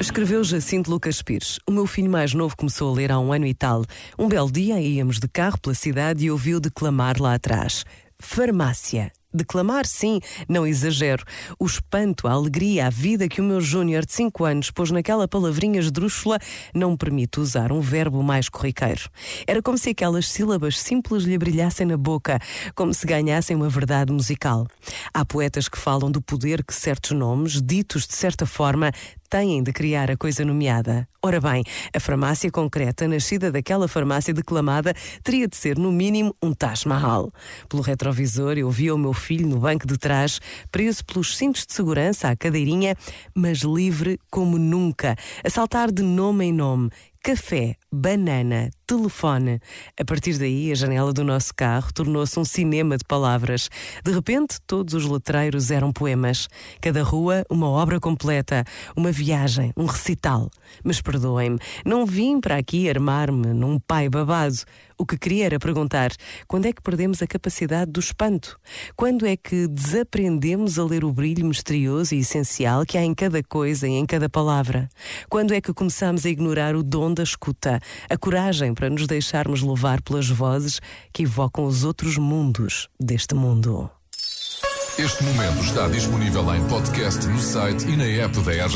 Escreveu Jacinto Lucas Pires. O meu filho mais novo começou a ler há um ano e tal. Um belo dia íamos de carro pela cidade e ouviu declamar lá atrás. Farmácia. Declamar, sim, não exagero. O espanto, a alegria, a vida que o meu júnior de 5 anos pôs naquela palavrinha esdrúxula não permite usar um verbo mais corriqueiro. Era como se aquelas sílabas simples lhe brilhassem na boca, como se ganhassem uma verdade musical. Há poetas que falam do poder que certos nomes, ditos de certa forma, têm de criar a coisa nomeada. Ora bem, a farmácia concreta, nascida daquela farmácia declamada, teria de ser, no mínimo, um Taj Mahal. Pelo retrovisor, eu via o meu filho no banco de trás, preso pelos cintos de segurança à cadeirinha, mas livre como nunca, a saltar de nome em nome, café, banana, telefone. A partir daí, a janela do nosso carro tornou-se um cinema de palavras. De repente, todos os letreiros eram poemas. Cada rua, uma obra completa, uma viagem, um recital. Mas perdoem-me, não vim para aqui armar-me num pai babado. O que queria era perguntar: quando é que perdemos a capacidade do espanto? Quando é que desaprendemos a ler o brilho misterioso e essencial que há em cada coisa e em cada palavra? Quando é que começamos a ignorar o dom da escuta, a coragem para nos deixarmos levar pelas vozes que evocam os outros mundos deste mundo? Este momento está disponível em podcast no site e na app da.